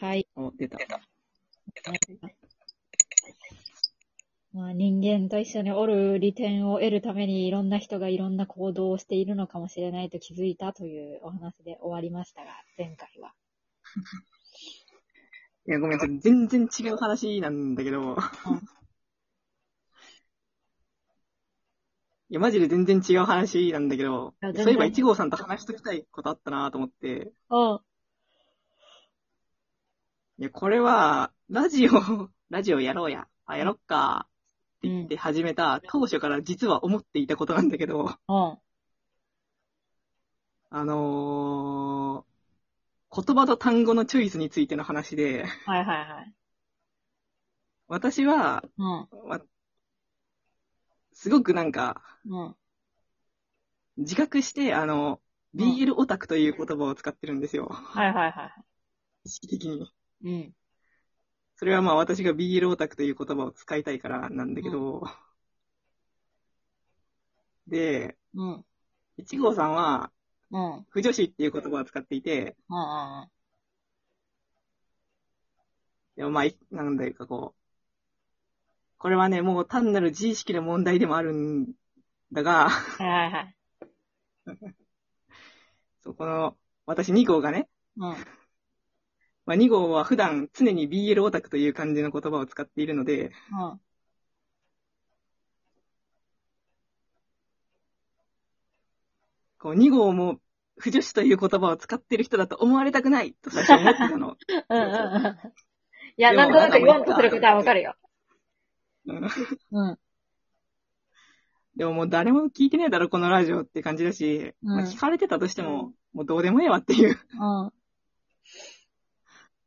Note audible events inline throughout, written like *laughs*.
はい。お、出た。まあ、人間と一緒におる利点を得るためにいろんな人がいろんな行動をしているのかもしれないと気づいたというお話で終わりましたが、前回は。*laughs* いや、ごめん、ちょっと全然違う話なんだけど。いや、マジで全然違う話なんだけど、そういえば1号さんと話しときたいことあったなと思って、うん。いや、これは、ラジオ、*laughs* ラジオやろうや、あ、やろっか、って言って始めた当初から実は思っていたことなんだけど、うん。あのー、言葉と単語のチョイスについての話で、はいはいはい。私は、うん。わすごくなんか、うん。自覚して、あの、うん BL オタクという言葉を使ってるんですよ。はいはいは意識的に。い。うん。それはまあ私が BL オタクという言葉を使いたいからなんだけど、で、うん。1号さんは、うん。うん。不女子っていう言葉を使っていて、うん。でもまあ、いなんだかこう、これはね、もう単なる自意識の問題でもあるんだが、はいはいはい。*laughs* そうこの、私2号がね、うん。まあ、2号は普段常に BL オタクという感じの言葉を使っているので、うん。こう2号も不女子という言葉を使ってる人だと思われたくないと最初思ってたの。*laughs* うんうんうん。いや、なんとなく言わんとすることはわかるよ。うんうん。でももう誰も聞いてねえだろ、このラジオって感じだし、うんまあ、聞かれてたとしても、もうどうでもええわっていううん。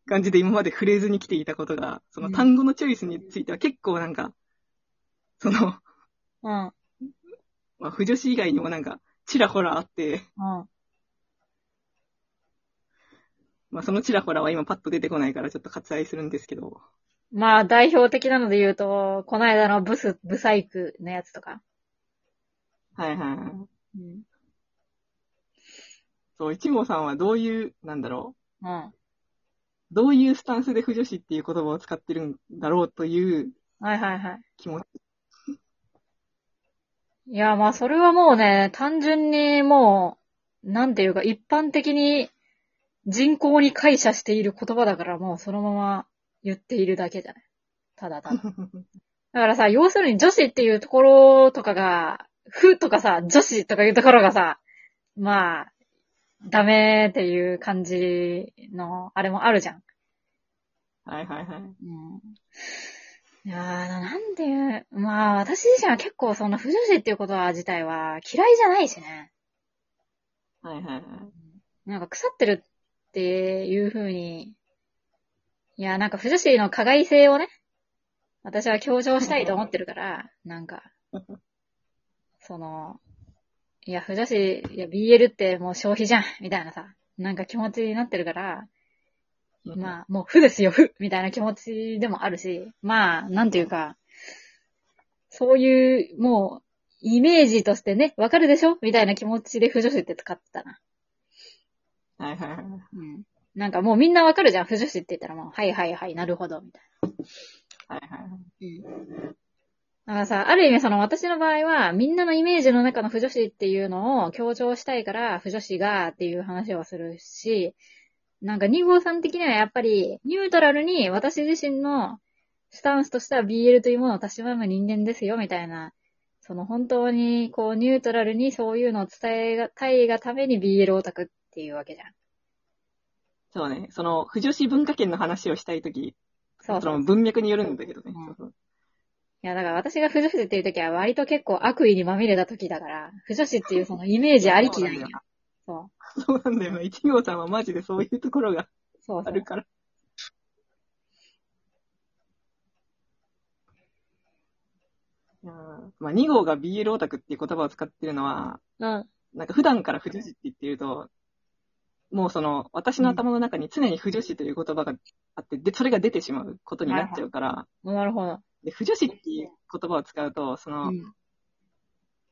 感じで今まで触れずに来ていたことが、そのうん単語のチョイスについては結構なんか、その、うん。まあ、不女子以外にもなんか、ちらほらあって、うん。まあそのちらほらは今パッと出てこないからちょっと割愛するんですけど、まあ、代表的なので言うと、この間のブス、ブサイクのやつとか。はいはいはい。うん。そう、一号さんはどういう、なんだろうん。う、どういうスタンスで不女子っていう言葉を使ってるんだろうというはいはいはい。気持ち。いや、まあ、それはもうね、単純にもう、なんていうか、一般的に人口に解釈している言葉だから、もうそのまま言っているだけじゃない。ただただ。*laughs* だからさ、要するに女子っていうところとかが、ふとかさ、女子とかいうところがさ、まあ、ダメっていう感じの、あれもあるじゃん。はいはいはい。うん。いやー、なんでいう、まあ、私自身は結構その不女子っていうことは自体は嫌いじゃないしね。はいはいはい。なんか腐ってるっていう風に、いや、なんか不女子の加害性をね、私は強調したいと思ってるから、なんか、*laughs* その、いや、不女子、いや、BL ってもう消費じゃん、みたいなさ、なんか気持ちになってるから、まあ、もう、負ですよ、負 *laughs* みたいな気持ちでもあるし、まあ、なんていうか、そういう、もう、イメージとしてね、わかるでしょ？みたいな気持ちで不女子って使ってたな。はいはいはい。うん。なんかもうみんなわかるじゃん、不女子って言ったらもう、はいはいはい、なるほど、みたいはいはいはい。な。うん。だからさ、ある意味その私の場合は、みんなのイメージの中の不女子っていうのを強調したいから、不女子がっていう話をするし、なんか2号さん的にはやっぱり、ニュートラルに私自身のスタンスとしては BL というものをたしまむ人間ですよ、みたいな。その本当に、こう、ニュートラルにそういうのを伝えたいがために BL オタクっていうわけじゃん。そうね。その、不女子文化圏の話をしたいとき、そうその文脈によるんだけどね。うんそうそういや、だから私が不女子っていう時は割と結構悪意にまみれた時だから、不女子っていうそのイメージありきなんよ。そう。そうなんだよな。一号さんはマジでそういうところがそうそうある。から。いやーまあ、2号が BL オタクっていう言葉を使ってるのは、うん。なんか普段から不女子って言ってると、もうその、私の頭の中に常に不女子という言葉があって、で、それが出てしまうことになっちゃうから、なるほど。で、不女子っていう言葉を使うと、その、うん。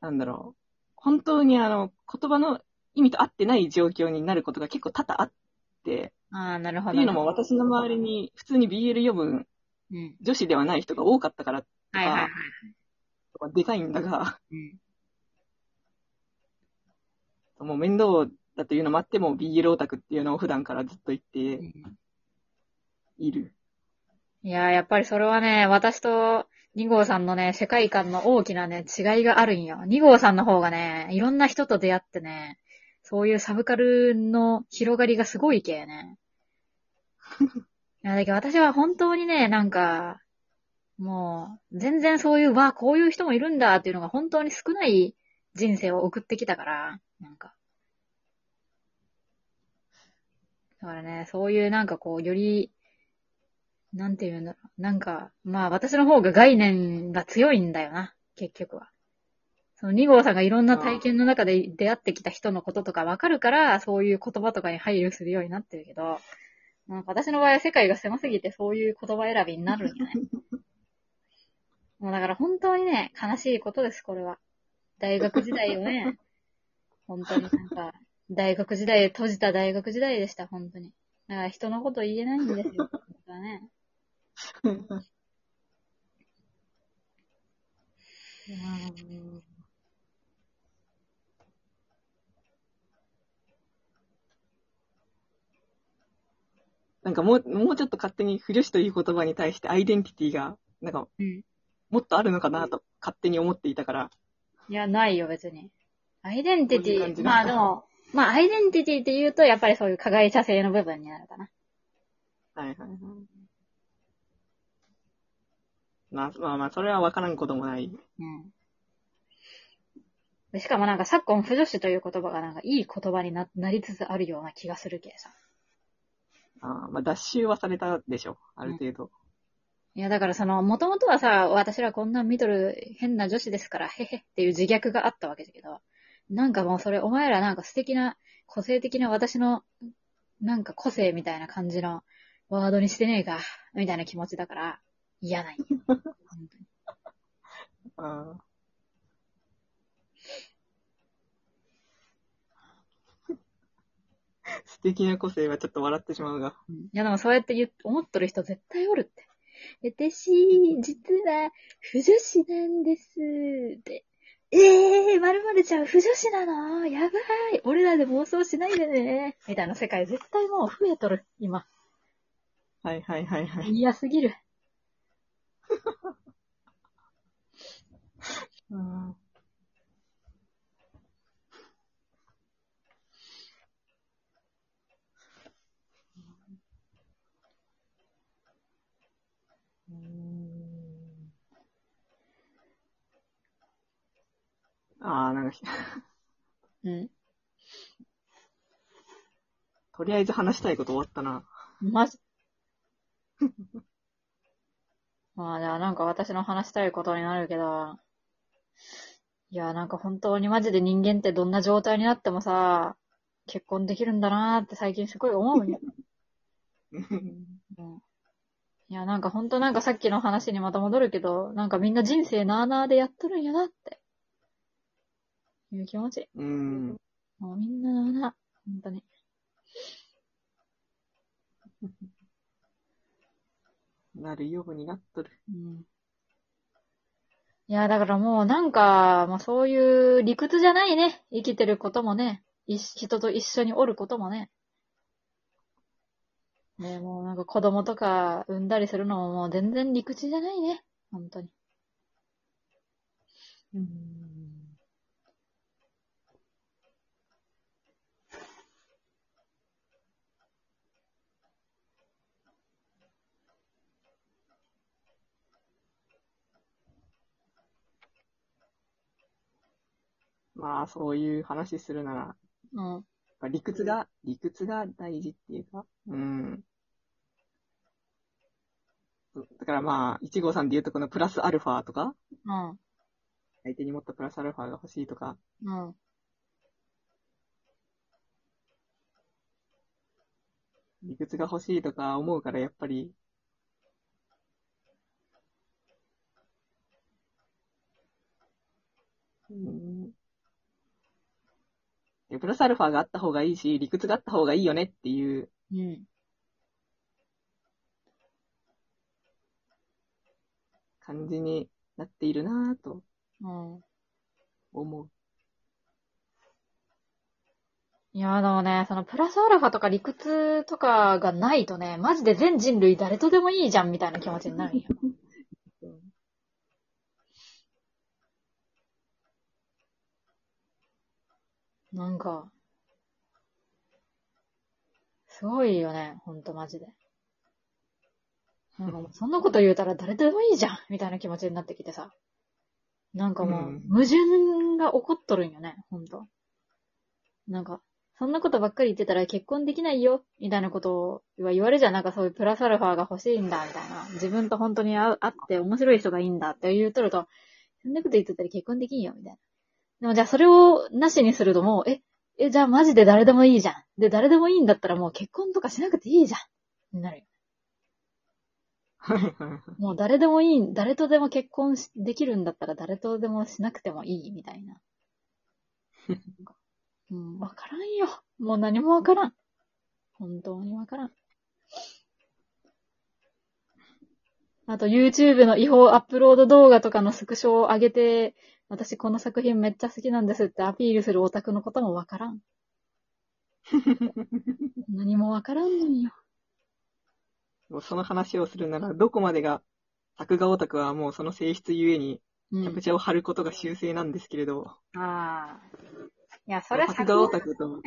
なんだろう、本当にあの、言葉の意味と合ってない状況になることが結構多々あって、ああ、なるほど。っていうのも、私の周りに普通に BL 読むうん。女子ではない人が多かったからはいはいはい。とかでかいんだが、うん。もう面倒だというのもあっても BL オタクっていうのを普段からずっと言ってうんいる。いやー、やっぱりそれはね、私と2号さんのね、世界観の大きなね、違いがあるんよ。2号さんの方がね、いろんな人と出会ってね、そういうサブカルの広がりがすごいけね。*laughs* いや、だけど私は本当にね、なんか、もう、全然そういう、わ、こういう人もいるんだっていうのが本当に少ない人生を送ってきたから、なんか。だからね、そういうなんかこう、より、なんて言うんだろう。なんか、まあ私の方が概念が強いんだよな、結局は。その2号さんがいろんな体験の中で出会ってきた人のこととかわかるから、そういう言葉とかに配慮するようになってるけど、なんか私の場合は世界が狭すぎてそういう言葉選びになるんよね。*laughs* もうだから本当にね、悲しいことです、これは。大学時代をね、*laughs* 本当になんか、大学時代、閉じた大学時代でした、本当に。だから人のこと言えないんですよ、本当はね。*laughs* なんかもう、もうちょっと勝手に不女子という言葉に対してアイデンティティが、なんか、うん。もっとあるのかなと勝手に思っていたから。いや、ないよ、別に。アイデンティティ、こうまあでも、まあアイデンティティって言うと、やっぱりそういう加害者性の部分になるかな。はいはいはい。まあまあまあ、それは分からんこともない。うん。でしかもなんか昨今、不女子という言葉がなんかいい言葉にななりつつあるような気がするけさ。あーまあ、脱臭はされたでしょ、ある程度。いや、だからその、もともとはさ、私らこんなん見とる変な女子ですから、へへっていう自虐があったわけだけど、なんかもうそれ、お前らなんか素敵な、個性的な私の、なんか個性みたいな感じのワードにしてねえか、みたいな気持ちだから、嫌なんよ。本当にあー素敵な個性はちょっと笑ってしまうが。うんいや、でもそうやって言う思っとる人絶対おるって。私、実は、不女子なんですって。ええー、まるまるちゃん不女子なの？やばい。俺らで妄想しないでね。みたいな世界絶対もう増えとる、今。はいはいはいはい。嫌すぎる。*laughs* うんああ、なんか、*laughs* うん。とりあえず話したいこと終わったな。まず。*laughs* まあ、じゃあなんか私の話したいことになるけど、いや、なんか本当にマジで人間ってどんな状態になってもさ、結婚できるんだなーって最近すごい思うんよ。うんいや、なんかほんとなんかさっきの話にまた戻るけど、なんかみんな人生なーなーでやっとるんやなって。いう気持ち。うん。もうみんななーなー。ほんとに。なるようになっとる。うん。いや、だからもうなんか、まあそういう理屈じゃないね。生きてることもね。い人と一緒におることもね。ねもうなんか子供とか産んだりするのももう全然理屈じゃないね。本当に。うん。まあ、そういう話するなら、うん。理屈が、理屈が大事っていうか、うん。だからまあ、一号さんで言うとこのプラスアルファとか、うん。相手にもっとプラスアルファが欲しいとか、うん。理屈が欲しいとか思うから、やっぱり、うん。プラスアルファがあった方がいいし、理屈があった方がいいよねっていう。うん。感じになっているなぁと。思う。いや、あのね、そのプラスアルファとか理屈とかがないとね、マジで全人類誰とでもいいじゃんみたいな気持ちになるんや。*laughs* なんか、すごいよね、ほんとマジで。なんかもう *laughs* そんなこと言うたら誰とでもいいじゃんみたいな気持ちになってきてさ。なんかもううん、矛盾が起こっとるんよね、ほんと。なんか、そんなことばっかり言ってたら結婚できないよ、みたいなことを言われるじゃん。なんかそういうプラスアルファが欲しいんだ、みたいな。自分と本当に会って面白い人がいいんだって言うとると、そんなこと言ってたら結婚できんよ、みたいな。でもじゃあそれをなしにするともう、え、え、じゃあマジで誰でもいいじゃん。で、誰でもいいんだったらもう結婚とかしなくていいじゃん。になるよ。はいはいはい。もう誰でもいい、誰とでも結婚しできるんだったら誰とでもしなくてもいい、みたいな。*laughs* うん、わからんよ。もう何もわからん。本当にわからん。あと YouTube の違法アップロード動画とかのスクショを上げて、私この作品めっちゃ好きなんですってアピールするオタクのこともわからん。*laughs* 何もわからんのよ。もうその話をするなら、どこまでが、作画オタクはもうその性質ゆえに、うんキャプチャーを貼ることが修正なんですけれど、ああ。いや、それは作画オタク。クと、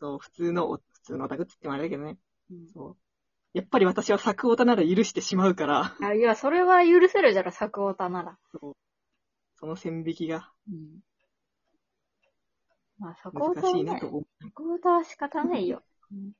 そう、普通の、普通のオタクって言ってもあれだけどね。うんそう。やっぱり私は作オタなら許してしまうから、あいや、それは許せるじゃろ、作オタなら。その線引きがうん。まあ、作オタはなと、思う。作オタは仕方ないよ。うん